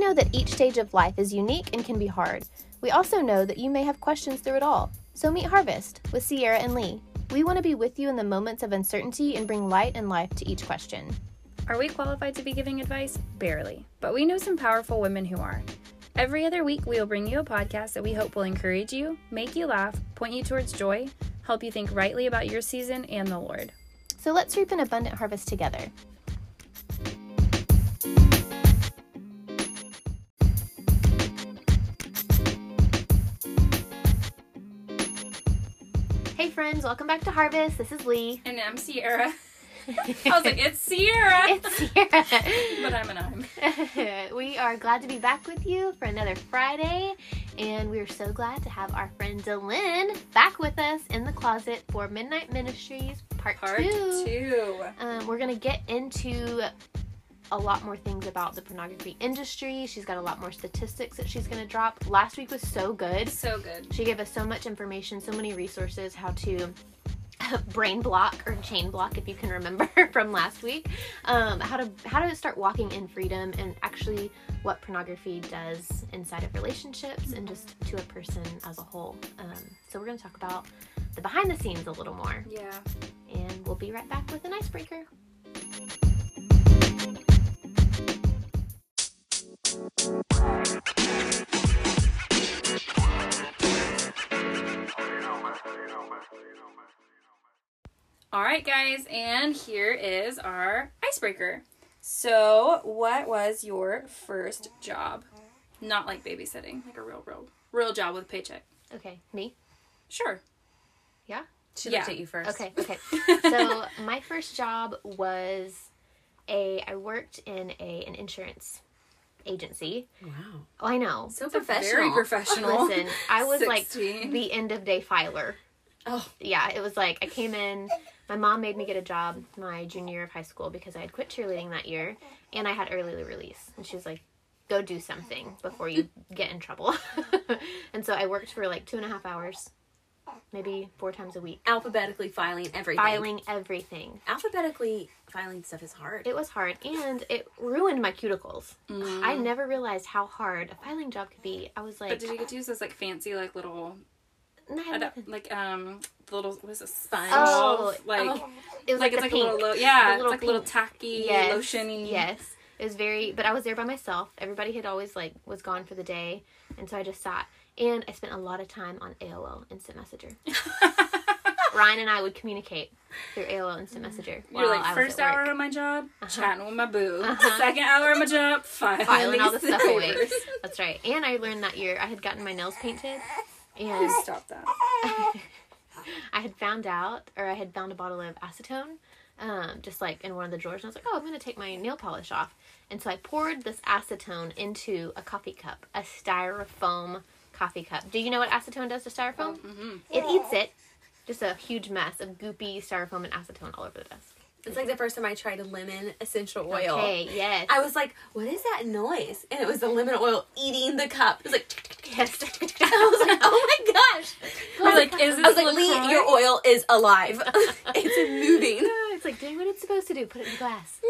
know that each stage of life is unique and can be hard. We also know that you may have questions through it all. So meet Harvest with Sierra and Lee. We want to be with you in the moments of uncertainty and bring light and life to each question. Are we qualified to be giving advice? Barely. But we know some powerful women who are. Every other week, we will bring you a podcast that we hope will encourage you, make you laugh, point you towards joy, help you think rightly about your season and the Lord. So let's reap an abundant harvest together. Friends, welcome back to Harvest. This is Lee. And I'm Sierra. I was like, it's Sierra! It's Sierra. but I'm an I'm. we are glad to be back with you for another Friday, and we are so glad to have our friend Dylan back with us in the closet for Midnight Ministries Part, Part 2. two. Um, we're going to get into a lot more things about the pornography industry. She's got a lot more statistics that she's going to drop. Last week was so good. So good. She gave us so much information, so many resources, how to brain block or chain block if you can remember from last week um, how to how to start walking in freedom and actually what pornography does inside of relationships and just to a person as a whole um, so we're going to talk about the behind the scenes a little more Yeah. and we'll be right back with an icebreaker All right, guys, and here is our icebreaker. So, what was your first job? Not like babysitting, like a real, real, real job with a paycheck. okay me Sure. yeah She Yeah. looked at you first. Okay, okay. so my first job was a I worked in a an insurance agency. Wow. Oh, I know. So It's professional. very professional. Listen, I was like the end of day filer. Oh. Yeah, it was like I came in. My mom made me get a job my junior year of high school because I had quit cheerleading that year, and I had early release. And she was like, "Go do something before you get in trouble." and so I worked for like two and a half hours, maybe four times a week, Alphabetically filing everything. filing everything. Alphabetically filing stuff is hard. It was hard and it ruined my cuticles. Mm. I never realized how hard a filing job could be. I was like, But did you get to use those like fancy like little "Nah, I don't- nothing." like um the little what is it sponge? Oh, like oh. it was like, like, it's like the a pink. little lo- yeah, little it's like a little tacky yes, lotiony. Yes, it was very. But I was there by myself. Everybody had always like was gone for the day, and so I just sat. And I spent a lot of time on AOL Instant Messenger. Ryan and I would communicate through AOL Instant Messenger. You're like first hour of my job, Uh-huh. chatting with my boo. Uh-huh. Second hour of my job, filing, filing all the stuff away. That's right. And I learned that year I had gotten my nails painted, and Stop that. I had found out, or I had found a bottle of acetone, um, just like in one of the drawers, and I was like, "Oh, I'm gonna take my nail polish off." And so I poured this acetone into a coffee cup, a styrofoam coffee cup. Do you know what acetone does to styrofoam? Mm-hmm. It eats it. Just a huge mess of goopy styrofoam and acetone all over the desk. It's like the first time I tried a lemon essential oil. Okay, yes. I was like, what is that noise? And it was the lemon oil eating the cup. It was like, yes. I was like, oh my gosh. I was like, is this I was like, Lee, your oil is alive. it's moving. it's like doing what it's supposed to do. Put it in the glass.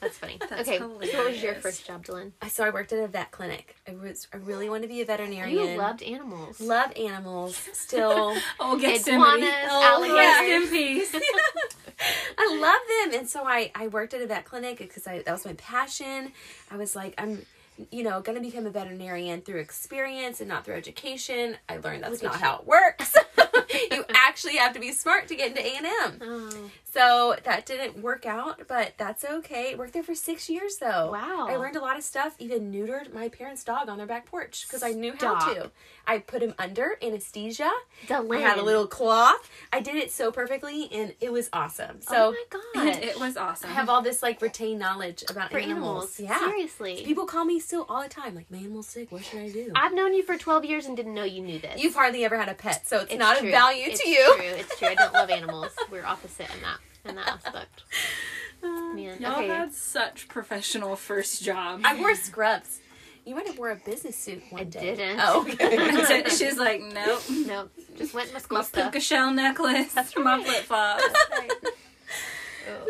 That's funny. That's okay, so what was your first job, Dylan? So I worked at a vet clinic. I was I really wanted to be a veterinarian. You loved animals. love animals. Still, Oh, Gethsemane. Iguanas, Oh, Rest in peace. I love them, and so I I worked at a vet clinic because I that was my passion. I was like, I'm, you know, gonna become a veterinarian through experience and not through education. I learned that's Look not at how it works. you actually have to be smart to get into A and M. Oh. Oh, So that didn't work out, but that's okay. Worked there for six years though. Wow. I learned a lot of stuff. Even neutered my parents' dog on their back porch because I knew how to. I put him under anesthesia. Dylan. I had a little cloth. I did it so perfectly, and it was awesome. Oh so oh my god. it was awesome. I have all this like retained knowledge about for animals. animals. Yeah. Seriously. People call me still all the time, like, my animal's sick. What should I do? I've known you for 12 years and didn't know you knew this. You've hardly ever had a pet, so it's, It's not true. of value It's to you. It's true. It's true. I don't love animals. We're opposite in that in that aspect. Man. Y'all okay. had such professional first jobs. I wore scrubs. You might have wore a business suit one I day. didn't. Oh, okay. She's like, nope. No, just went my school My stuff. puka shell necklace. That's My flip flops. Right.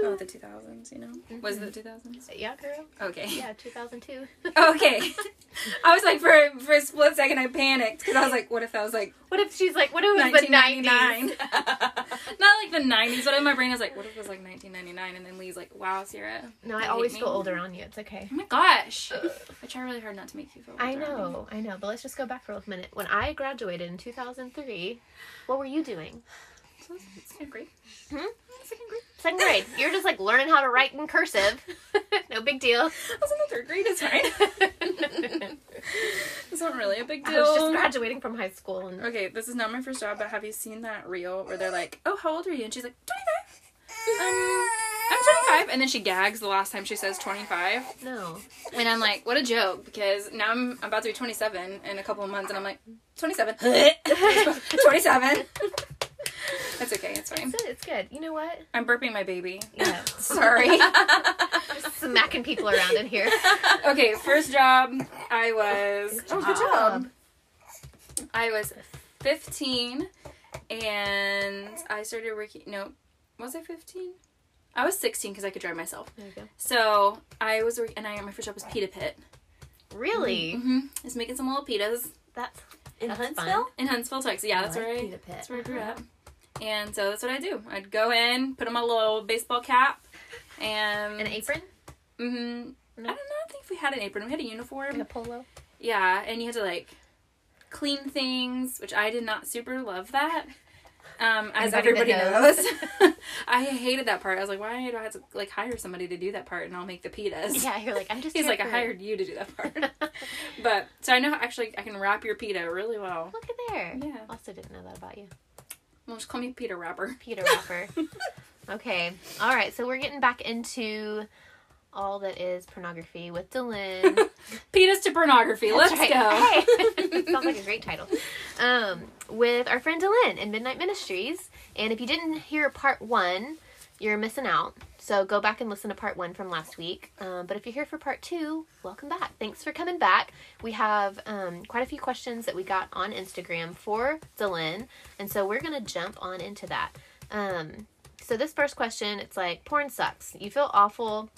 Oh, the 2000s, you know? Was it the 2000s? Yeah, girl. Okay. Yeah, 2002. Okay. I was like, for for a split second, I panicked because I was like, what if that was like What if she's like, what if it was the 1999? 90s? Not like the 90s, but in my brain, I was like, what if it was like 1999? And then Lee's like, wow, Sierra. No, I hate always me. feel older on you. It's okay. Oh my gosh. I try really hard not to make you feel I older on me. know, I know, but let's just go back for a minute. When I graduated in 2003, what were you doing? Second grade. Hmm? Second grade. Second grade. You're just like learning how to write in cursive. no big deal. I was in the third grade, it's fine. It's not really a big I deal. was just graduating from high school and Okay, this is not my first job, but have you seen that reel where they're like, "Oh, how old are you?" And she's like, "25." Um, I'm 25, and then she gags the last time she says 25, no. and I'm like, "What a joke!" Because now I'm about to be 27 in a couple of months, and I'm like, 27, 27. That's okay, it's fine. It's, it's good. You know what? I'm burping my baby. Yeah. Sorry. Smacking people around in here. okay, first job, I was. Oh, good job. I was 15 and I started working. No, was I 15? I was 16 because I could drive myself. There you go. So I was working, and I my first job was pita pit. Really? Mm-hmm. I was making some little pitas That's In That's Huntsville? in Huntsville, Texas. Yeah, I that's where I, that's where I grew up. And so that's what I do. I'd go in, put on my little baseball cap, and an apron, Mm-hmm. I don't know. I think if we had an apron. We had a uniform. like a polo. Yeah, and you had to like clean things, which I did not super love that. Um, as everybody that knows, I hated that part. I was like, why do I have to like hire somebody to do that part, and I'll make the pitas? Yeah, you're like I'm just. He's like, I for- hired you to do that part. but so I know actually I can wrap your pita really well. Look at there. Yeah. Also didn't know that about you. Well, just call me Peter Wrapper. Peter Rapper. okay. All right. So we're getting back into all that is pornography with Dylan. Penis to pornography. Let's That's right. go. Hey. Sounds like a great title. Um, with our friend Dylan in Midnight Ministries. And if you didn't hear part one, you're missing out. So go back and listen to part one from last week. Um, but if you're here for part two, welcome back. Thanks for coming back. We have um, quite a few questions that we got on Instagram for Dylan. And so we're going to jump on into that. Um, so this first question, it's like, porn sucks. You feel awful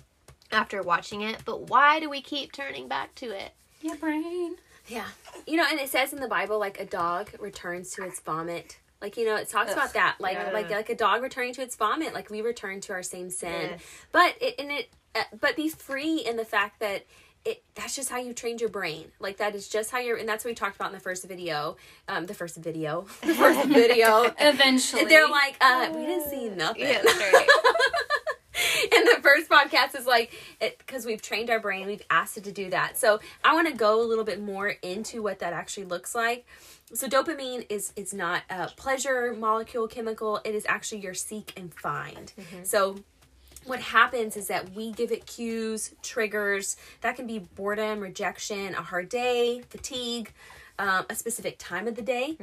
after watching it, but why do we keep turning back to it? Your brain. Yeah. You know, and it says in the Bible like a dog returns to its vomit. Like you know, it talks about that. Like Yeah. like like a dog returning to its vomit. Like we return to our same sin. Yes. But it and it uh, but be free in the fact that it that's just how you trained your brain. Like that is just how you're and that's what we talked about in the first video. Um the first video. The first video. Eventually, They're like, uh, we didn't see nothing. Yeah, that's right. and the first podcast is like because we've trained our brain we've asked it to do that. So i want to go a little bit more into what that actually looks like. So dopamine is is not a pleasure molecule chemical it is actually your seek and find. Mm-hmm. So what happens is that we give it cues triggers that can be boredom rejection a hard day fatigue um, a specific time of the day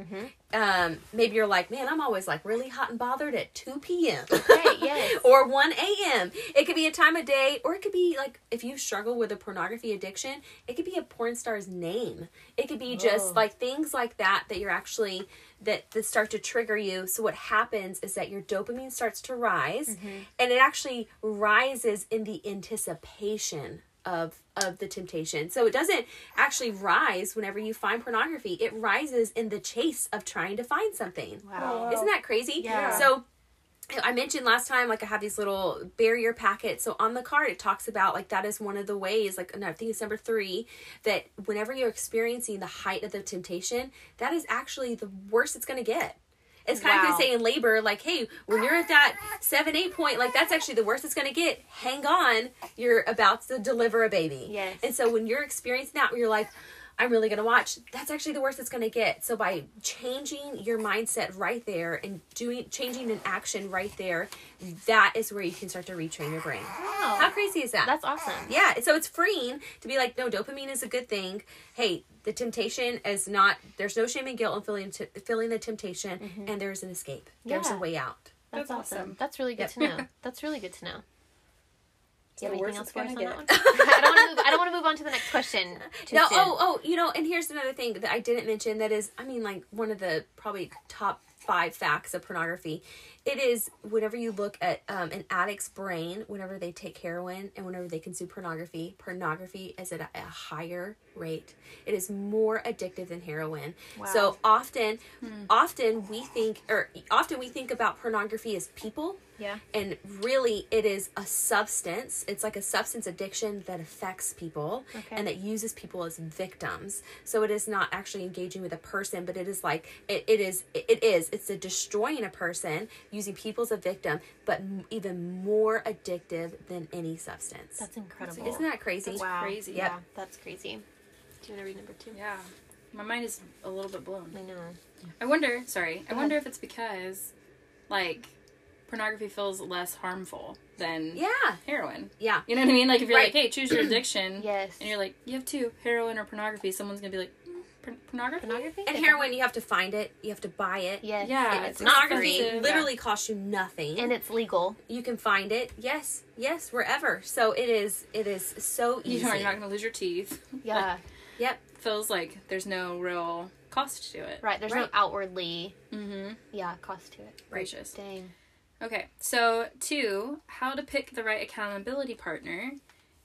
um, maybe you're like man i'm always like really hot and bothered at 2 p.m Right, yes. or 1 a.m. It could be a time of day, or it could be like if you struggle with a pornography addiction, it could be a porn star's name. It could be just Oh. like things like that that you're actually that that start to trigger you. So what happens is that your dopamine starts to rise, and it actually rises in the anticipation of of the temptation. So it doesn't actually rise whenever you find pornography. It rises in the chase of trying to find something. Oh, wow. Isn't that crazy? Yeah. So I mentioned last time, like I have these little barrier packets. So on the card, it talks about like that is one of the ways, like no, I think it's number three, that whenever you're experiencing the height of the temptation, that is actually the worst it's going to get. It's kind of Wow. like they say in labor, like, hey, when you're at that seven, eight point, like that's actually the worst it's going to get. Hang on, you're about to deliver a baby. Yes. And so when you're experiencing that, you're like, I'm really going to watch, that's actually the worst it's going to get. So by changing your mindset right there and doing changing an action right there, that is where you can start to retrain your brain. Wow. How crazy is that? That's awesome. yeah, so it's freeing to be like, no, dopamine is a good thing. Hey, the temptation is not. There's no shame and guilt in feeling t- feeling the temptation, mm-hmm. and there's an escape. There's Yeah. a way out. That's, That's awesome. awesome. That's really good Yep. to know. That's really good to know. Do you have anything else for us on that one? I don't want to move. I don't want to move on to the next question. No, oh, soon. oh, oh, you know, and here's another thing that I didn't mention that is, I mean, like one of the probably top five facts of pornography. It is whenever you look at um, an addict's brain, whenever they take heroin and whenever they consume pornography, pornography is at a, a higher rate. It is more addictive than heroin. So often, often we think, or often we think about pornography as people Yeah. and really it is a substance it's like a substance addiction that affects people Okay. and that uses people as victims so it is not actually engaging with a person but it is like it, it is it is it's a destroying a person using people as a victim but m- even more addictive than any substance That's incredible. isn't that crazy That's wow. crazy. Yeah, that's crazy. Do you want to read number two? Yeah. My mind is a little bit blown. I know. I wonder, sorry, I Go wonder if it's because, like, pornography feels less harmful than yeah heroin. yeah You know what I mean? Like, if you're Right. like, hey, choose your addiction, Yes. and you're like, you have two, heroin or pornography, someone's gonna be like, pornography? pornography and heroin you have to find it you have to buy it Yes. Yeah, And it's it's not pornography free. literally costs you nothing And it's legal. you can find it yes yes wherever so it is it is so You easy know, you're not gonna lose your teeth. Yeah. yep Feels like there's no real cost to it. Right. There's Right. no outwardly, Mm-hmm. yeah, cost to it. Gracious. Dang. Okay, so two, how to pick the right accountability partner.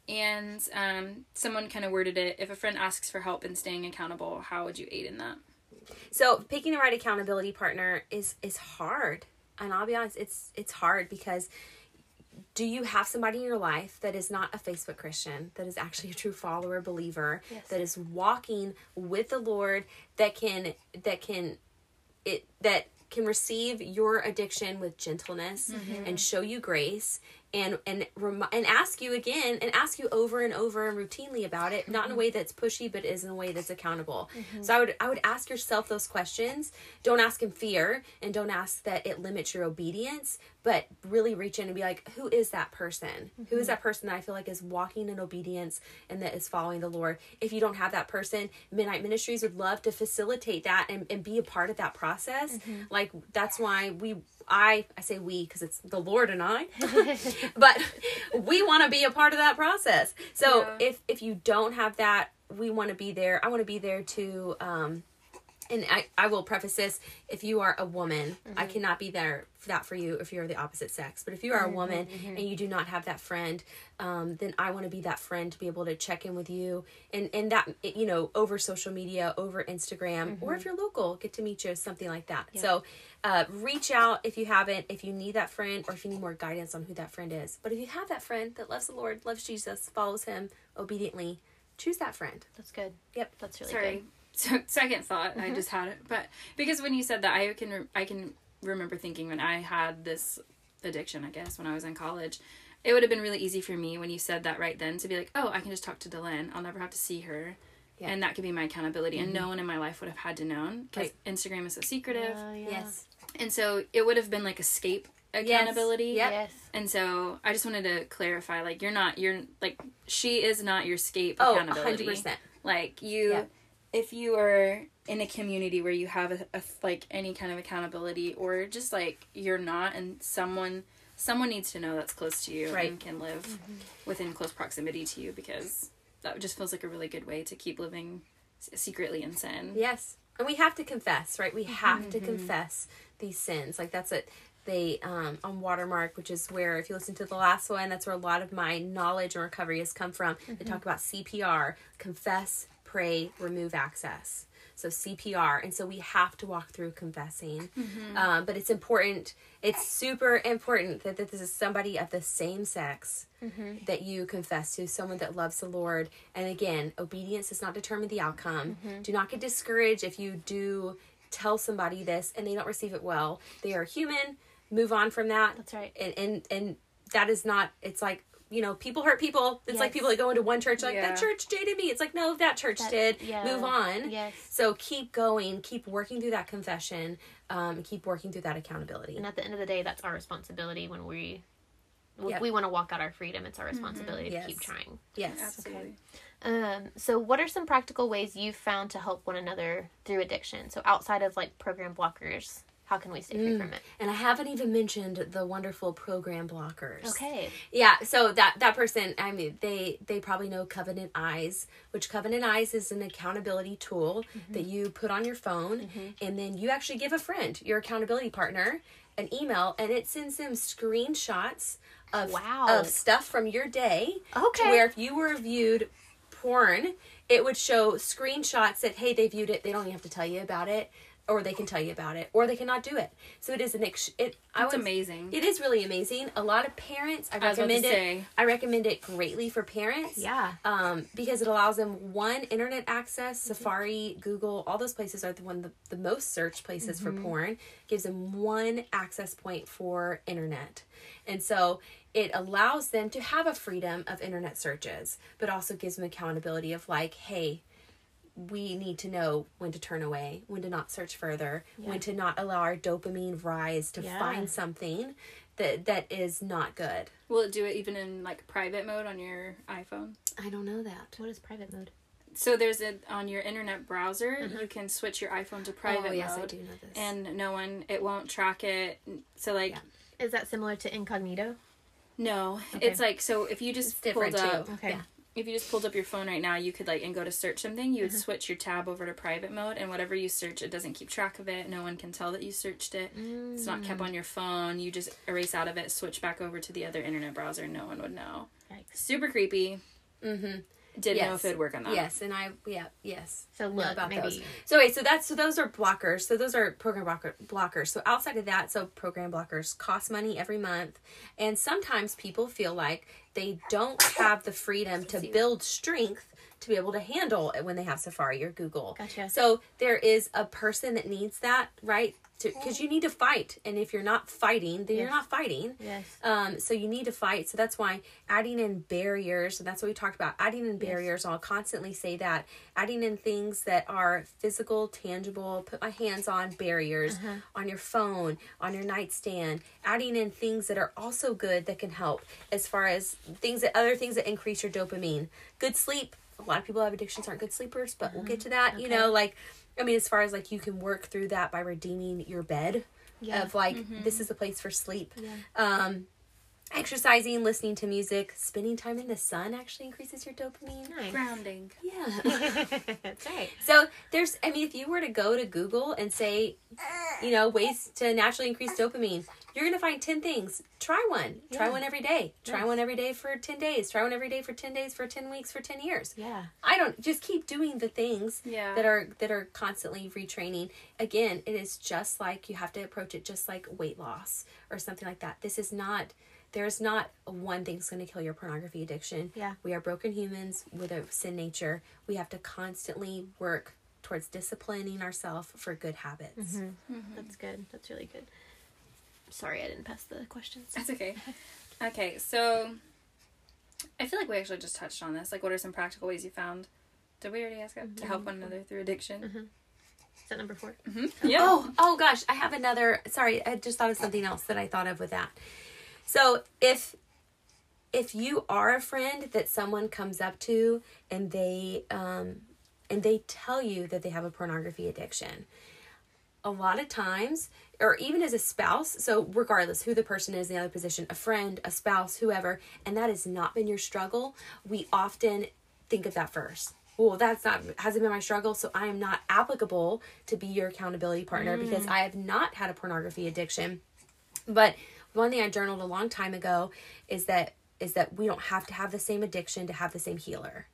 And um, someone kind of worded it if a friend asks for help in staying accountable, how would you aid in that? so picking the right accountability partner is is hard and i'll be honest it's it's hard because do you have somebody in your life that is not a facebook christian that is actually a true follower believer Yes. that is walking with the lord that can that can it that can receive your addiction with gentleness and show you grace and and remi- and ask you again and ask you over and over and routinely about it not in a mm-hmm. way that's pushy but is in a way that's accountable. Mm-hmm. So i would i would ask yourself those questions. Don't ask in fear and don't ask that it limits your obedience but really reach in and be like who is that person? Who is mm-hmm. that person that i feel like is walking in obedience and that is following the lord? If you don't have that person midnight ministries would love to facilitate that and, and be a part of that process. Like that's why we i i say we because it's the lord and i. But we want to be a part of that process. So Yeah. if if you don't have that we want to be there. I want to be there to um and I, I will preface this. If you are a woman i cannot be there for that for you if you're the opposite sex. But if you are a woman and you do not have that friend um, then i want to be that friend to be able to check in with you and and that you know over social media over instagram or if you're local get to meet you something like that. So uh, reach out if you haven't if you need that friend or if you need more guidance on who that friend is but if you have that friend that loves the lord loves jesus follows him obediently choose that friend That's good. Yep. That's really Sorry. good. So second thought, I just had it, but because when you said that, I can re- I can remember thinking when I had this addiction, I guess when I was in college, it would have been really easy for me when you said that right then to be like, oh, I can just talk to Dylan. I'll never have to see her. Yeah. And that could be my accountability, and no one in my life would have had to know because Instagram is so secretive, Uh, yeah. yes and so it would have been like escape accountability. Yep. Yes. And so I just wanted to clarify, like you're not, you're like she is not your escape oh accountability. 100% Like you, Yeah. if you are in a community where you have a, a like any kind of accountability, or just like you're not, and someone someone needs to know that's close to you Right. and can live mm-hmm. within close proximity to you because that just feels like a really good way to keep living secretly in sin. Yes. And we have to confess, right? We have to mm-hmm. confess these sins. Like that's it. They um on Watermark, which is where if you listen to the last one, that's where a lot of my knowledge and recovery has come from. They talk about CPR, confess, pray, remove access. So CPR, and so we have to walk through confessing. Um, but it's important. It's super important that, that this is somebody of the same sex that you confess to, someone that loves the Lord. And again, obedience does not determine the outcome. Do not get discouraged if you do tell somebody this and they don't receive it well. They are human. Move on from that. That's right. And and and that is not. It's like you know, people hurt people. It's like people that go into one church like Yeah. that church jaded me. It's like no, that church That- did. yeah. Move on. Yes. So keep going. Keep working through that confession. Um, keep working through that accountability. And at the end of the day, that's our responsibility when we if Yep. we want to walk out our freedom. It's our responsibility Yes. to keep trying. Yes. Absolutely. Um, so, what are some practical ways you've found to help one another through addiction? So, outside of like program blockers, how can we stay free from it? And I haven't even mentioned the wonderful program blockers. Okay. Yeah, so that that person, I mean, they they probably know Covenant Eyes, which Covenant Eyes is an accountability tool Mm-hmm. that you put on your phone, and then you actually give a friend, your accountability partner, an email, and it sends them screenshots of Wow. of stuff from your day. Okay. To where if you were viewed porn, it would show screenshots that hey they viewed it. They don't even have to tell you about it. Or they can tell you about it, or they cannot do it. So it is an ex- it. I That's would- amazing. it is really amazing. A lot of parents, I I was recommend it. say. I recommend it greatly for parents. Yeah. Um, because it allows them one internet access, Mm-hmm. Safari, Google, all those places are the one the, the most searched places Mm-hmm. for porn. Gives them one access point for internet, and so it allows them to have a freedom of internet searches, but also gives them accountability of like, hey, we need to know when to turn away, when to not search further, when to not allow our dopamine rise to Yeah. find something that that is not good. Will it do it even in like private mode on your iPhone? I don't know that. What is private mode? So there's a on your internet browser, you mm-hmm. can switch your iPhone to private oh, yes, mode. I do know this. And no one, it won't track it. So like, Yeah. Is that similar to incognito? no, Okay. it's like so if you just It's different pulled too. up, Okay. Yeah. If you just pulled up your phone right now, you could like and go to search something, you would Mm-hmm. switch your tab over to private mode, and whatever you search, it doesn't keep track of it. No one can tell that you searched it. It's not Mm. kept on your phone. You just erase out of it, switch back over to the other internet browser. No one would know. Yikes. Super creepy. Mm-hmm. Didn't know if it'd work on that. Yes, and I yeah yes. So know look, about maybe those. So wait, so that's so those are blockers. So those are program blocker, blockers. So outside of that, so program blockers cost money every month, and sometimes people feel like they don't have the freedom to build strength to be able to handle it when they have Safari or Google. Gotcha. So there is a person that needs that, right? Because you need to fight, and if you're not fighting, then you're not fighting. Yes. Um, so you need to fight. So that's why adding in barriers, and that's what we talked about. Adding in barriers, I'll constantly say that. Adding in things that are physical, tangible, put my hands on barriers on your phone, on your nightstand. Adding in things that are also good that can help as far as things that other things that increase your dopamine. Good sleep. A lot of people have addictions aren't good sleepers, but we'll get to that. You know, like I mean, as far as like you can work through that by redeeming your bed Yeah. of like this is a place for sleep. Yeah. Um, exercising, listening to music, spending time in the sun actually increases your dopamine. Nice. Grounding. Yeah. That's right. so there's, I mean, if you were to go to Google and say, you know, ways to naturally increase dopamine, you're gonna find ten things. Try one. Try one every day. Try Nice. one every day for ten days. Try one every day for ten days for ten weeks for ten years. Yeah. I don't just keep doing the things Yeah. that are that are constantly retraining. Again, it is just like you have to approach it just like weight loss or something like that. This is not there's not one thing that's going to kill your pornography addiction. Yeah. We are broken humans with a sin nature. We have to constantly work towards disciplining ourselves for good habits. Mm-hmm. Mm-hmm. That's good. That's really good. Sorry, I didn't pass the questions. That's okay. Okay, so I feel like we actually just touched on this. Like, what are some practical ways you found? Did we already ask that? To help one another through addiction? Is that number 4 Yeah. Oh, oh gosh, I have another. Sorry, I just thought of something else that I thought of with that. So if if you are a friend that someone comes up to and they um and they tell you that they have a pornography addiction, a lot of times or even as a spouse so regardless who the person is in the other position a friend a spouse whoever and that has not been your struggle we often think of that first. Well that's not hasn't been my struggle so i am not applicable to be your accountability partner because mm. i have not had a pornography addiction. But one thing i journaled a long time ago is that is that we don't have to have the same addiction to have the same healer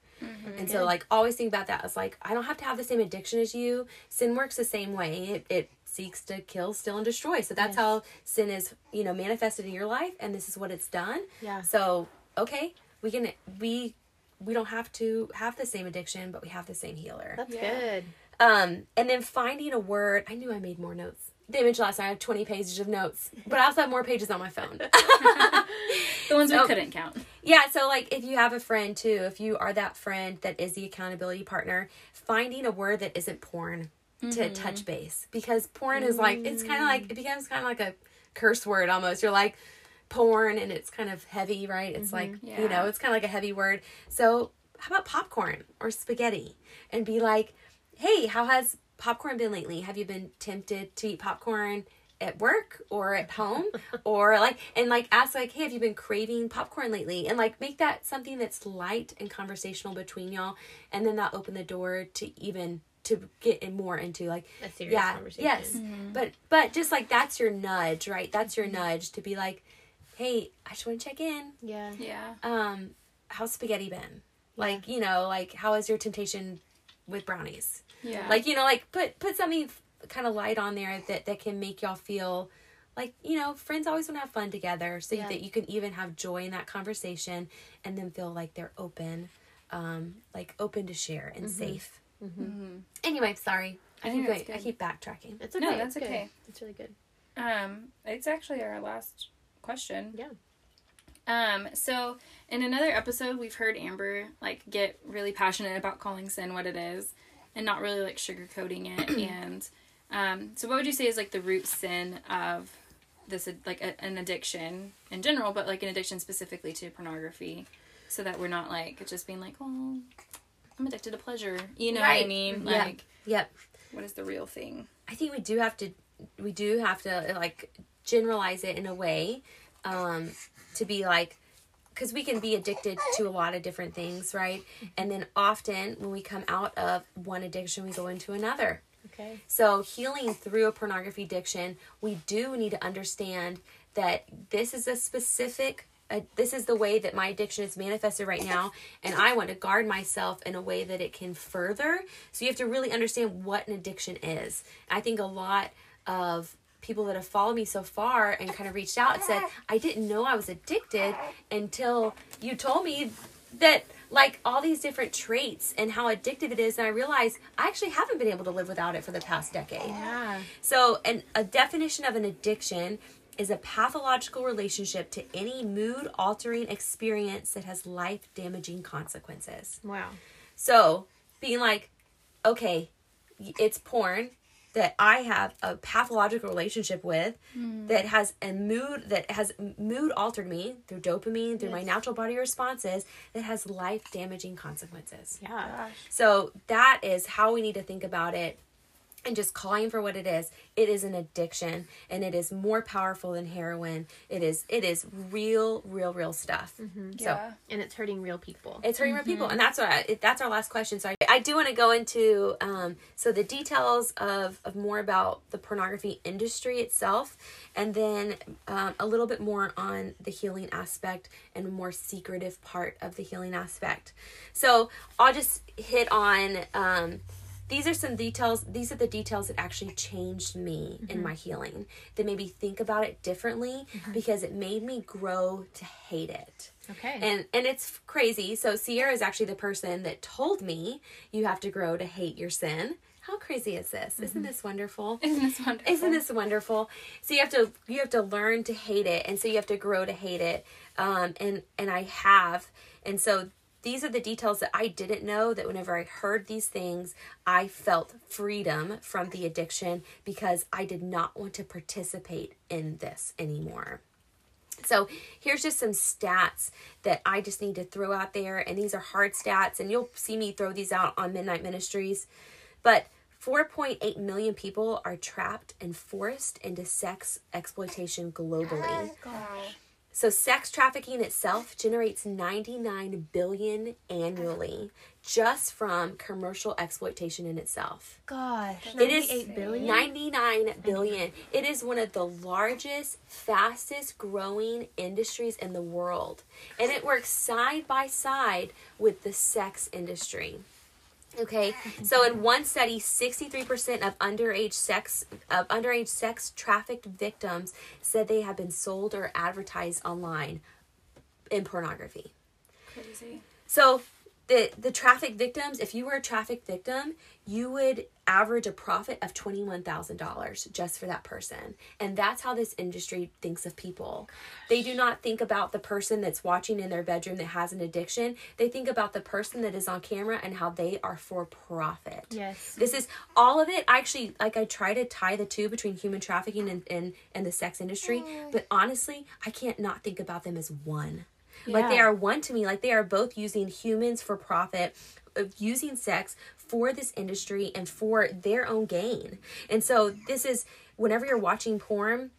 and so, like, always think about that. It's like, I don't have to have the same addiction as you. Sin works the same way. It, it seeks to kill, steal, and destroy. So that's Yes. how sin is, you know, manifested in your life, and this is what it's done. Yeah. So, okay, we can, we, we don't have to have the same addiction, but we have the same healer. That's Yeah. good. Um, and then finding a word. I knew I made more notes. They mentioned last night I have 20 pages of notes, but I also have more pages on my phone. The ones we couldn't count. Yeah, so like if you have a friend too, if you are that friend that is the accountability partner, finding a word that isn't porn to mm-hmm. touch base because porn is like it's kind of like it mm. becomes kind of like a curse word almost. You're like porn and it's kind of heavy, right? It's like mm-hmm. you know, it's kind of like a heavy word. So how about popcorn or spaghetti and be like, hey, how has popcorn been lately? Have you been tempted to eat popcorn? at work or at home or like and like ask like hey have you been craving popcorn lately and like make that something that's light and conversational between y'all and then that open the door to even to get in more into like A serious yeah conversation. yes but but just like that's your nudge right that's your nudge to be like hey i just want to check in Yeah. Yeah. um how's spaghetti been like you know like how is your temptation with brownies Yeah. like you know like put put something kind of light on there that that can make y'all feel like you know friends always want to have fun together so Yeah. that you can even have joy in that conversation and then feel like they're open um like open to share and safe Mhm. anyway sorry i, I think keep going, i keep backtracking It's okay. No, it's that's good. okay. It's really good. Um, it's actually our last question. Yeah. Um, so in another episode, we've heard Amber like get really passionate about calling sin what it is, and not really like sugarcoating it. and um, so, what would you say is like the root sin of this, like a, an addiction in general, but like an addiction specifically to pornography, so that we're not like just being like, oh, I'm addicted to pleasure. You know what I mean? Yeah. Like, yep what is the real thing? I think we do have to we do have to like generalize it in a way um to be like because we can be addicted to a lot of different things right? And then often when we come out of one addiction we go into another. Okay. so healing through a pornography addiction we do need to understand that this is a specific uh, this is the way that my addiction is manifested right now and i want to guard myself in a way that it can further. So you have to really understand what an addiction is. I think a lot of people that have followed me so far and kind of reached out and said i didn't know i was addicted until you told me that like all these different traits and how addictive it is and i realized i actually haven't been able to live without it for the past decade Yeah. so, and a definition of an addiction is a pathological relationship to any mood altering experience that has life damaging consequences. Wow. So, being like, okay, it's porn that I have a pathological relationship with hmm. that has a mood that has mood altered me through dopamine, through my natural body responses that has life damaging consequences. Yeah. So that is how we need to think about it and just calling for what it is. It is an addiction and it is more powerful than heroin. It is it is real real real stuff. So Yeah. And it's hurting real people. it's hurting real people, and that's what I, that's our last question. So I, I do want to go into um, so the details of, of more about the pornography industry itself, and then um, a little bit more on the healing aspect and more secretive part of the healing aspect. So I'll just hit on. Um, these are some details these are the details that actually changed me in mm-hmm. my healing. That made me think about it differently mm-hmm. because it made me grow to hate it. Okay. and and it's crazy. So sierra is actually the person that told me you have to grow to hate your sin. How crazy is this? Isn't mm-hmm. this wonderful? Isn't this wonderful? isn't this wonderful? So you have to you have to learn to hate it and so you have to grow to hate it. Um and and i have. And so these are the details that i didn't know that whenever i heard these things i felt freedom from the addiction because i did not want to participate in this anymore so here's just some stats that I just need to throw out there. And these are hard stats, and you'll see me throw these out on Midnight Ministries. But 4.8 million people are trapped and forced into sex exploitation globally. So sex trafficking itself generates 99 billion annually just from commercial exploitation in itself. Gosh. It is 98 billion? 99 billion. It is one of the largest, fastest growing industries in the world. And it works side by side with the sex industry. Okay, so in one study, 63% of underage sex of underage sex trafficked victims said they have been sold or advertised online in pornography. Crazy. So the the traffic victims, if you were a traffic victim, you would average a profit of twenty one thousand dollars just for that person, and that's how this industry thinks of people. They do not think about the person that's watching in their bedroom that has an addiction. They think about the person that is on camera and how they are for profit. Yes. This is all of it. I actually like I try to tie the two between human trafficking and and, and the sex industry, oh. but honestly, I can't not think about them as one. Like they are one to me. Like they are both using humans for profit, of using sex for this industry and for their own gain. And so this is whenever you're watching porn,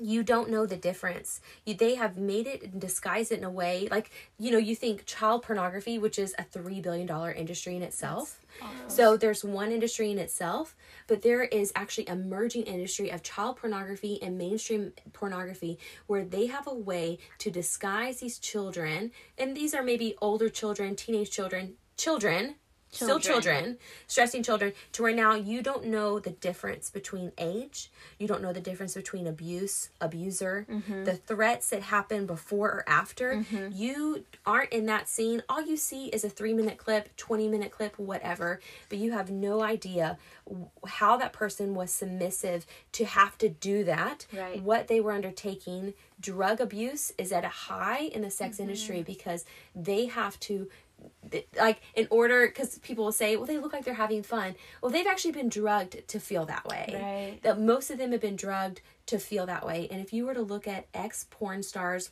you don't know the difference. You, they have made it and disguised it in a way like you know you think child pornography, which is a three billion dollar industry in itself. So there's one industry in itself, but there is actually a merging industry of child pornography and mainstream pornography where they have a way to disguise these children, and these are maybe older children, teenage children, children. Still Children. children, stressing children, to where now you don't know the difference between age, you don't know the difference between abuse, abuser, mm-hmm. the threats that happen before or after. Mm-hmm. You aren't in that scene. All you see is a three minute clip, 20 minute clip, whatever, but you have no idea how that person was submissive to have to do that, Right. what they were undertaking. Drug abuse is at a high in the sex mm-hmm. industry because they have to like in order because people will say well they look like they're having fun. Well they've actually been drugged to feel that way. Right. that most of them have been drugged to feel that way. And if you were to look at ex porn stars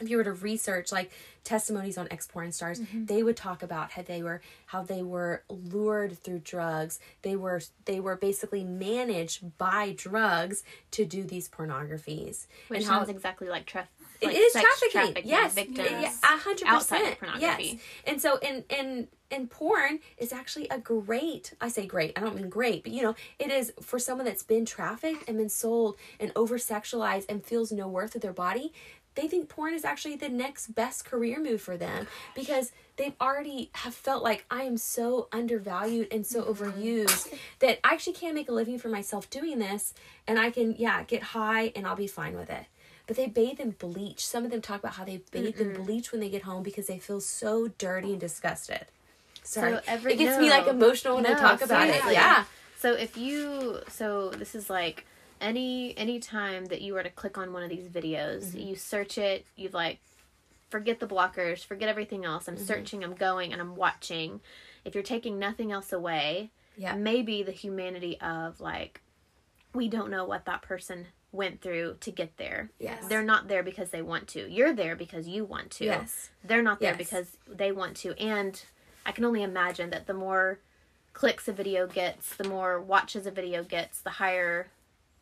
if you were to research like testimonies on ex porn stars mm-hmm. they would talk about how they were how they were lured through drugs. They were they were basically managed by drugs to do these pornographies. Which and how sounds exactly like, tra- it like is sex trafficking. Yes, victims. A hundred percent. pornography. Yes, and so in in in porn is actually a great. I say great. I don't mean great, but you know, it is for someone that's been trafficked and been sold and over sexualized and feels no worth of their body. They think porn is actually the next best career move for them because they've already have felt like I am so undervalued and so oh overused that I actually can't make a living for myself doing this, and I can yeah get high and I'll be fine with it but they bathe in bleach. Some of them talk about how they bathe in bleach when they get home because they feel so dirty and disgusted. Sorry, So every- it gets me like emotional when I No, talk about seriously. it. Yeah, So if you so this is like any any time that you were to click on one of these videos, Mm-hmm. you search it, you've like forget the blockers, forget everything else. Mm-hmm. I'm searching, I'm going and I'm watching. If you're taking nothing else away, Yeah. maybe the humanity of like we don't know what that person went through to get there. Yes. They're not there because they want to. You're there because you want to. Yes. They're not there Yes. because they want to. And I can only imagine that the more clicks a video gets, the more watches a video gets, the higher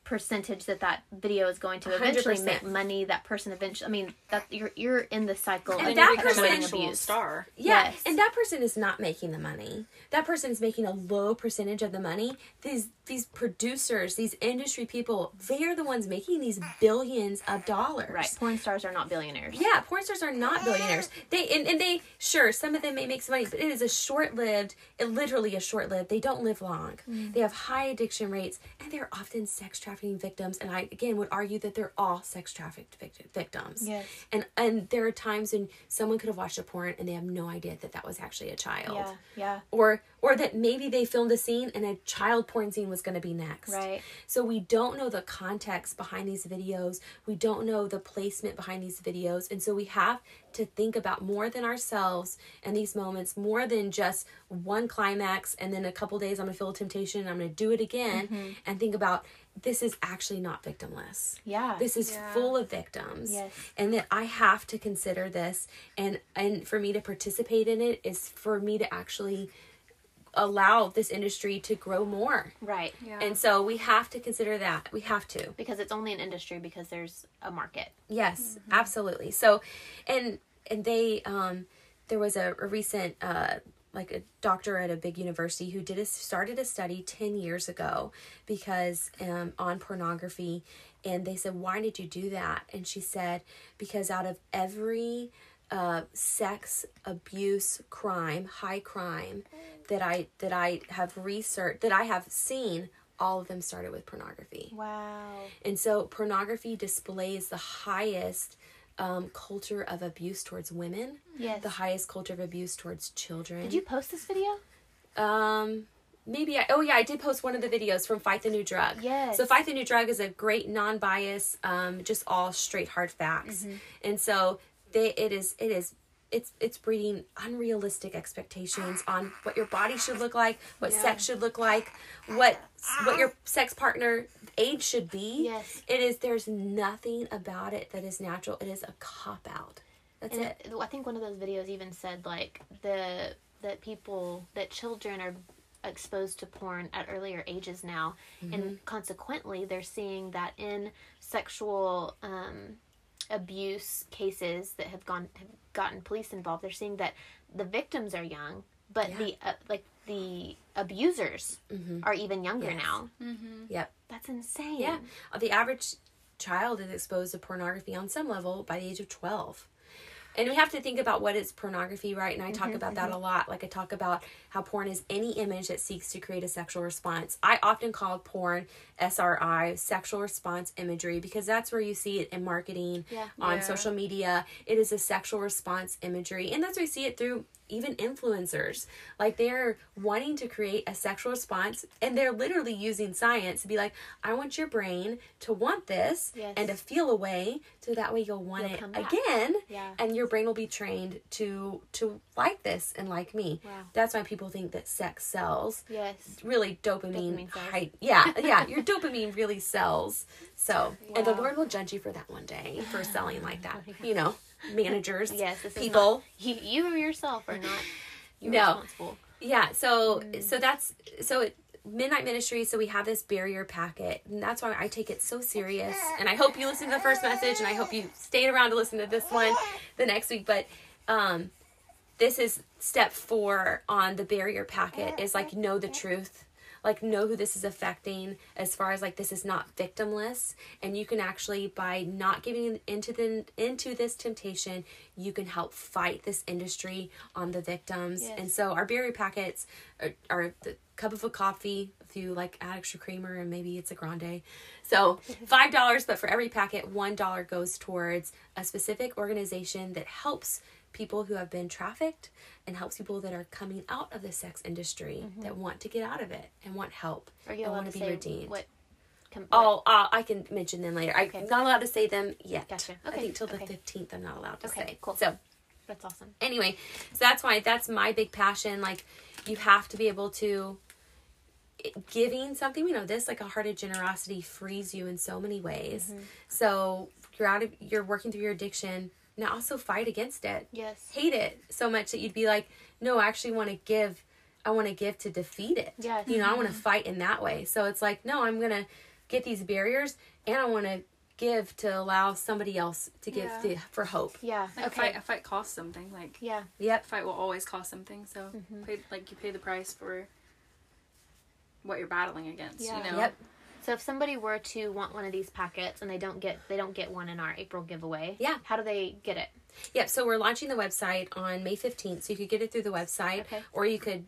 percentage that that video is going to eventually 100%. make money. That person eventually, I mean, that you're you're in the cycle And of that person- an star. Yeah, Yes. and that person is not making the money. That person is making a low percentage of the money. These these producers, these industry people, they are the ones making these billions of dollars. Right. Porn stars are not billionaires. Yeah, porn stars are not billionaires. They and, and they sure some of them may make some money, but it is a short lived, it literally a short lived. They don't live long. Mm. They have high addiction rates, and they're often sex trafficking victims. And I again would argue that they're all sex trafficked vict- victims. Yes. And and there are times when someone could have watched a porn and they have no idea that that was actually a child. Yeah. Yeah. Or or that maybe they filmed a scene and a child porn scene was going to be next. Right. So we don't know the context behind these videos. We don't know the placement behind these videos. And so we have to think about more than ourselves in these moments, more than just one climax and then a couple days I'm going to feel a temptation and I'm going to do it again mm-hmm. and think about this is actually not victimless. Yeah. This is Yeah. full of victims. Yes. And that I have to consider this and and for me to participate in it is for me to actually allow this industry to grow more. right. Yeah. And so we have to consider that. We have to. Because it's only an industry because there's a market. Yes, absolutely. So, and and they um, there was a, a recent uh like a doctor at a big university who did a started a study ten years ago because um on pornography, and they said why did you do that? And she said because out of every uh, sex abuse crime, high crime that I that I have researched that I have seen, all of them started with pornography. Wow. And so pornography displays the highest um, culture of abuse towards women, Yes. the highest culture of abuse towards children. Did you post this video? Um, maybe I. Oh yeah, I did post one of the videos from Fight the New Drug. Yes. So Fight the New Drug is a great non-bias, um, just all straight hard facts, Mm-hmm. and so they it is it is. It's it's breeding unrealistic expectations on what your body should look like, what sex should look like, what what your sex partner age should be. Yes. It is there's nothing about it that is natural. It is a cop out. That's And it. I think one of those videos even said like the that people that children are exposed to porn at earlier ages now, and consequently, they're seeing that in sexual um, abuse cases that have gone have gotten police involved, they're seeing that the victims are young, but the uh, like the abusers are even younger Yes. now. Yep. That's insane. Yeah. Uh, The average child is exposed to pornography on some level by the age of 12. And we have to think about what is pornography, right? And I talk mm-hmm, about that mm-hmm. a lot. Like I talk about how porn is any image that seeks to create a sexual response. I often call porn SRI, sexual response imagery, because that's where you see it in marketing, Yeah. on Yeah. social media. It is a sexual response imagery. And that's where you see it through even influencers. Like they're wanting to create a sexual response and they're literally using science to be like, I want your brain to want this Yes. and to feel a way so that way you'll want You'll it again. Yeah. And your brain will be trained to to like this and like me. Wow. That's why people think that sex sells. Yes. Really dopamine, Dopamine high, yeah, yeah, your dopamine really sells. So, and the Lord will judge you for that one day for selling like that. You know, managers, Yes. People. not- you, you yourself are not. No. responsible. Yeah, so Mm. so that's so it, Midnight Ministry. So we have this barrier packet, and that's why I take it so serious. And I hope you listen to the first message, and I hope you stayed around to listen to this one the next week. But um, this is step four on the barrier packet is like know the truth like know who this is affecting as far as like this is not victimless. And you can actually by not giving into the into this temptation you can help fight this industry on the victims. Yes. and so our barrier packets are, are the cup of a coffee if you like add extra creamer and maybe it's a grande. So five dollars but for every packet one dollar goes towards a specific organization that helps people who have been trafficked and helps people that are coming out of the sex industry that want to get out of it and want help Are you and want to to be say redeemed. what? Com- Oh, uh, I can mention them later. Okay. I'm not allowed to say them yet. Gotcha. I Okay, think till the okay. 15th I'm not allowed to say. Okay, say. cool. So that's awesome. anyway, so that's why that's my big passion. Like you have to be able to giving something we know this like a heart of generosity frees you in so many ways Mm-hmm. so you're out of you're working through your addiction now also fight against it Yes. hate it so much that you'd be like no i actually want to give i want to give to defeat it Yes. you know i want to mm-hmm. fight in that way so it's like no i'm gonna get these barriers and i want to give to allow somebody else to give Yeah. the, for hope Yeah. Like a okay. fight, a fight costs something. Like Yeah. yep a fight will always cost something. So mm-hmm. pay, like you pay the price for what you're battling against. Yeah. You know. yep So if somebody were to want one of these packets and they don't get they don't get one in our April giveaway, Yeah. how do they get it? Yep. So we're launching the website on May 15th. So you could get it through the website Okay. or you could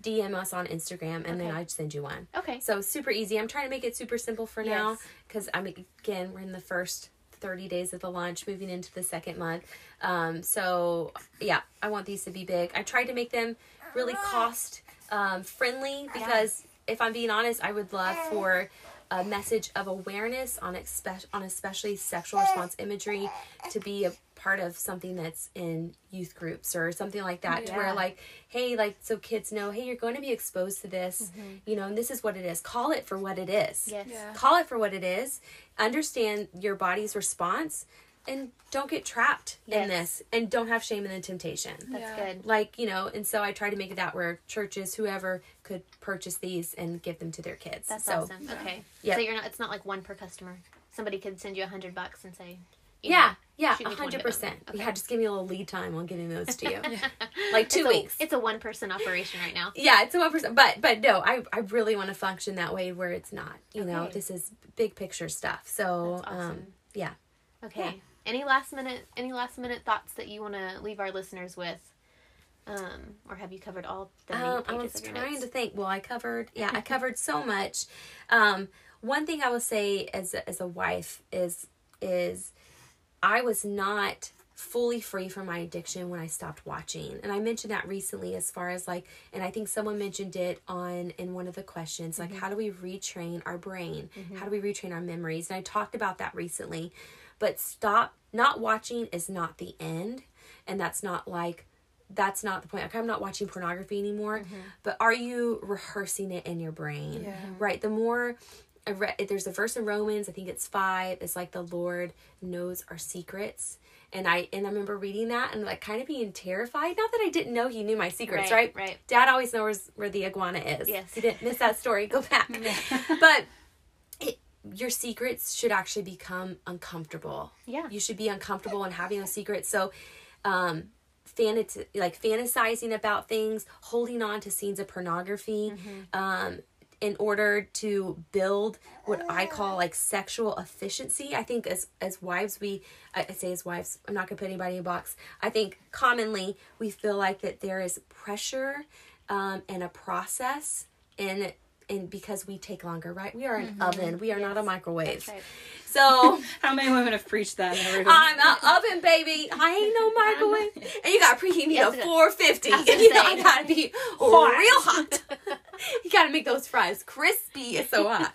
DM us on Instagram and then I'd send you one. Okay. So super easy. I'm trying to make it super simple for now because I'm again we're in the first 30 days of the launch, moving into the second month. Um, so yeah, I want these to be big. I tried to make them really cost um, friendly because if I'm being honest, I would love for a message of awareness on expe- on especially sexual response imagery to be a part of something that's in youth groups or something like that to Yeah. where like hey like so kids know hey you're going to be exposed to this mm-hmm. you know and this is what it is call it for what it is Yes. Yeah. call it for what it is understand your body's response and don't get trapped Yes. in this and don't have shame in the temptation That's Yeah. good. like you know and so i try to make it that where churches whoever could purchase these and give them to their kids That's so awesome. Okay. Yeah. So you're not it's not like one per customer. Somebody could send you a hundred bucks and say yeah know, yeah shoot me 20 hundred of percent them. yeah just give me a little lead time on getting those to you like two it's weeks A, it's a one person operation right now. yeah it's a one person, but but no i i really want to function that way where it's not you know this is big picture stuff so awesome. um yeah Okay. Yeah. Any last minute any last minute thoughts that you want to leave our listeners with? Um, or have you covered all the main Um, I was trying notes? to think. Well, I covered. Yeah, I covered so much. Um, one thing I will say as a, as a wife is is I was not fully free from my addiction when I stopped watching, and I mentioned that recently as far as like, and I think someone mentioned it on in one of the questions, like how do we retrain our brain? How do we retrain our memories? And I talked about that recently, but stop not watching is not the end, and that's not like that's not the point. Like I'm not watching pornography anymore, mm-hmm. but are you rehearsing it in your brain? Yeah. Right. The more uh, read, there's a verse in Romans, I think it's five. It's like the Lord knows our secrets, and I and I remember reading that and like kind of being terrified. Not that I didn't know he knew my secrets, right? Right, right. Dad always knows where the iguana is. Yes. You didn't miss that story, go back. but your secrets should actually become uncomfortable. Yeah. You should be uncomfortable in having those secrets. So, um, fantasy, like fantasizing about things, holding on to scenes of pornography, um, in order to build what I call like sexual efficiency. I think as as wives, we I say as wives, I'm not gonna put anybody in a box. I think commonly we feel like that there is pressure um, and a process and and because we take longer, right? We are an oven. We are not a microwave. right. So How many women have preached that? I'm an oven, baby. I ain't no microwave. And you got to preheat me Yes, to 450. I was You know. I got to be real hot. you got to make those fries crispy. It's so hot.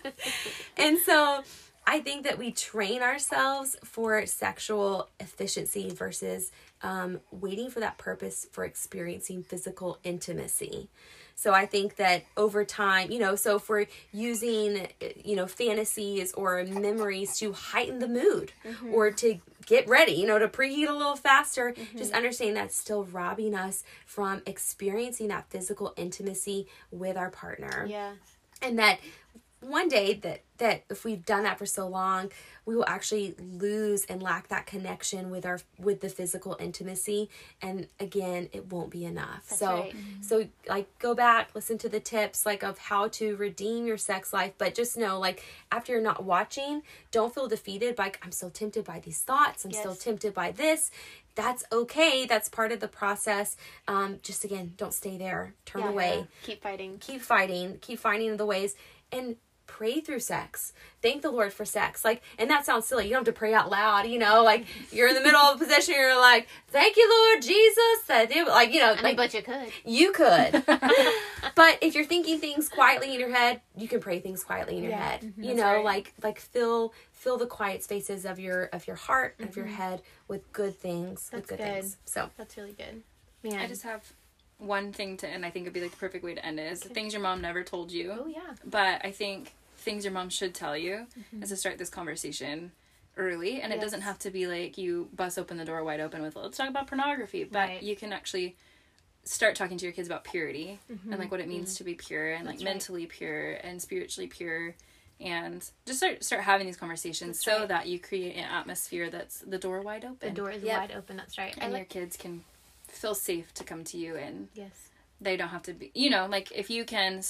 and so I think that we train ourselves for sexual efficiency versus um, waiting for that purpose for experiencing physical intimacy. So I think that over time, you know, so if we're using, you know, fantasies or memories to heighten the mood mm-hmm. or to get ready, you know, to preheat a little faster, just mm-hmm. understand that's still robbing us from experiencing that physical intimacy with our partner. Yeah. and that one day that that if we've done that for so long we will actually lose and lack that connection with our with the physical intimacy. And again it won't be enough. So right. so like go back listen to the tips like of how to redeem your sex life. But just know like after you're not watching don't feel defeated. By i'm still tempted by these thoughts. I'm still tempted by this. That's okay. That's part of the process. Um just again don't stay there. Turn Yeah, away. yeah. Keep fighting. keep fighting, keep finding the ways, and pray through sex. Thank the Lord for sex. Like, and that sounds silly. You don't have to pray out loud, you know, like you're in the middle of a position, you're like, thank you, Lord Jesus. That it, like, you know, I mean, like but you could. you could. but if you're thinking things quietly in your head, you can pray things quietly in your Yeah, head. Mm-hmm. you that's know, right. like like fill fill the quiet spaces of your of your heart, of your mm-hmm. head with good things, with good, good. things. So That's really good. Man. I just have one thing to end. I think it'd be like the perfect way to end it is things your mom never told you. oh yeah. But I think things your mom should tell you mm-hmm. is to start this conversation early, and it doesn't have to be like you bust open the door wide open with let's talk about pornography, but Right. you can actually start talking to your kids about purity mm-hmm. and like what it means mm-hmm. to be pure and like right. mentally pure and spiritually pure and just start start having these conversations That's so right. that you create an atmosphere that's the door wide open The door is Yep. wide open. That's right. I and your kids can feel safe to come to you and Yes. they don't have to be you know like if you can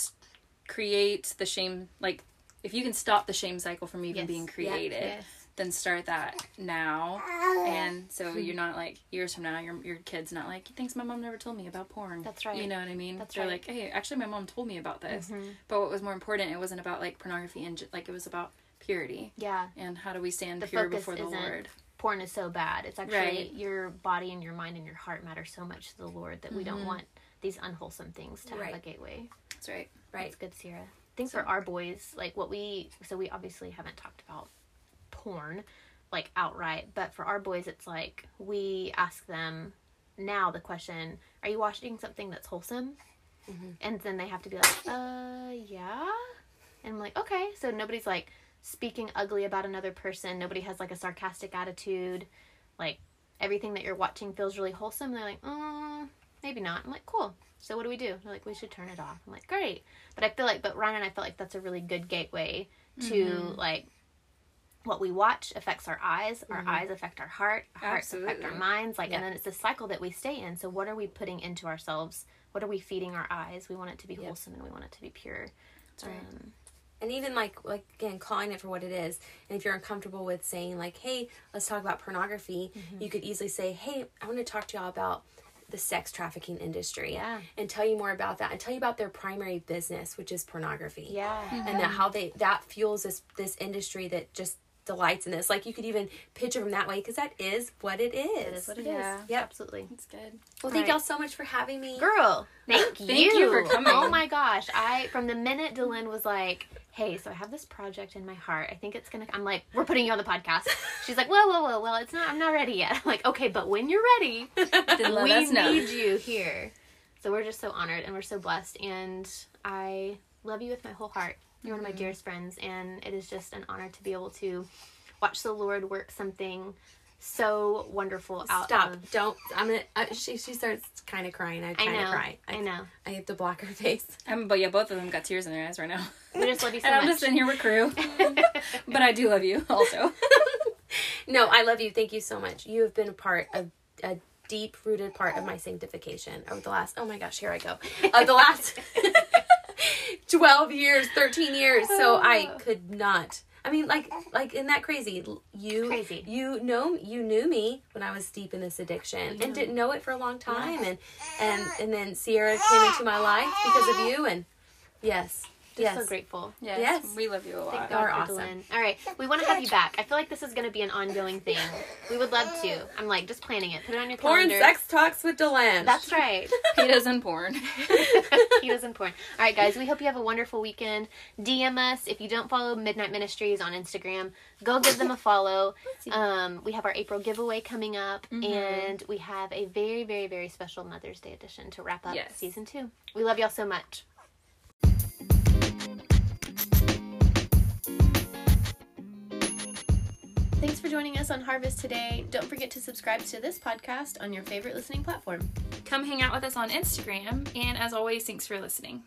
create the shame like if you can stop the shame cycle from even Yes. being created Yes. then start that now and so you're not like years from now your your kid's not like thanks my mom never told me about porn That's right. you know what i mean That's they're right. Mm-hmm. like hey actually my mom told me about this but what was more important it wasn't about like pornography and like it was about purity Yeah. and how do we stand The pure before the lord Porn is so bad. It's actually Right. your body and your mind and your heart matter so much to the Lord that we Mm-hmm. don't want these unwholesome things to have a gateway. that's right right. That's good, Sierra. I think for our boys, like what we, so we obviously haven't talked about porn, like outright, but for our boys, it's like we ask them now the question, are you watching something that's wholesome? And then they have to be like, uh, yeah. And I'm like, okay. So nobody's like speaking ugly about another person. Nobody has like a sarcastic attitude. Like everything that you're watching feels really wholesome. They're like, mm, maybe not. I'm like, cool. So what do we do? They're like, we should turn it off. I'm like, great. But I feel like, but Ryan and I feel like that's a really good gateway to like what we watch affects our eyes. Our eyes affect our heart. Our hearts affect our minds. Like, Yeah. and then it's a cycle that we stay in. So what are we putting into ourselves? What are we feeding our eyes? We want it to be wholesome and we want it to be pure. that's right Um, and even like like again calling it for what it is and if you're uncomfortable with saying like hey let's talk about pornography Mm-hmm. you could easily say hey i want to talk to y'all about the sex trafficking industry Yeah. and tell you more about that and tell you about their primary business which is pornography yeah. and that how they that fuels this this industry that just delights in this like you could even picture them that way because that is what it is That is what it is. Yeah. Yep. Absolutely. that's good well thank Right. y'all so much for having me Girl, thank, you Thank you. you for coming. Oh my gosh. I from the minute Dylan was like, Hey, so I have this project in my heart. I think it's gonna I'm like, We're putting you on the podcast. She's like, Whoa, whoa, whoa, well, it's not I'm not ready yet. I'm like, Okay, but when you're ready, then let we need you here. So we're just so honored and we're so blessed and I love you with my whole heart. You're one of my mm-hmm. dearest friends and it is just an honor to be able to watch the Lord work something so wonderful out Stop! of Don't. I'm gonna. Uh, she she starts kind of crying. I I kind of know. cry. I know. I have to block her face. Um, but yeah, both of them got tears in their eyes right now. We just love you so and I'm just sitting here with crew. but I do love you also. No, I love you. Thank you so much. You have been a part of a deep rooted part of my sanctification over the last. Oh my gosh, here I go. Of the last twelve years, thirteen years. So I could not. I mean, like, like, isn't that crazy? You, Crazy. You know, you knew me when I was deep in this addiction and didn't know it for a long time, and and and then Sierra came into my life because of you, and yes, Just yes, so grateful. Yes, Yes. we love you a lot. Thank Y'all are awesome. Dylan. All right, we want to have you back. I feel like this is going to be an ongoing thing. We would love to. I'm like just planning it. Put it on your Porn calendar. sex talks with Delange. That's right. Petas and porn. he was porn. All right, guys. We hope you have a wonderful weekend. DM us if you don't follow Midnight Ministries on Instagram. Go give them a follow. Um, we have our April giveaway coming up, and we have a very, very, very special Mother's Day edition to wrap up Yes. season two. We love y'all so much. Thanks for joining us on Harvest today. Don't forget to subscribe to this podcast on your favorite listening platform. Come hang out with us on Instagram. And as always, thanks for listening.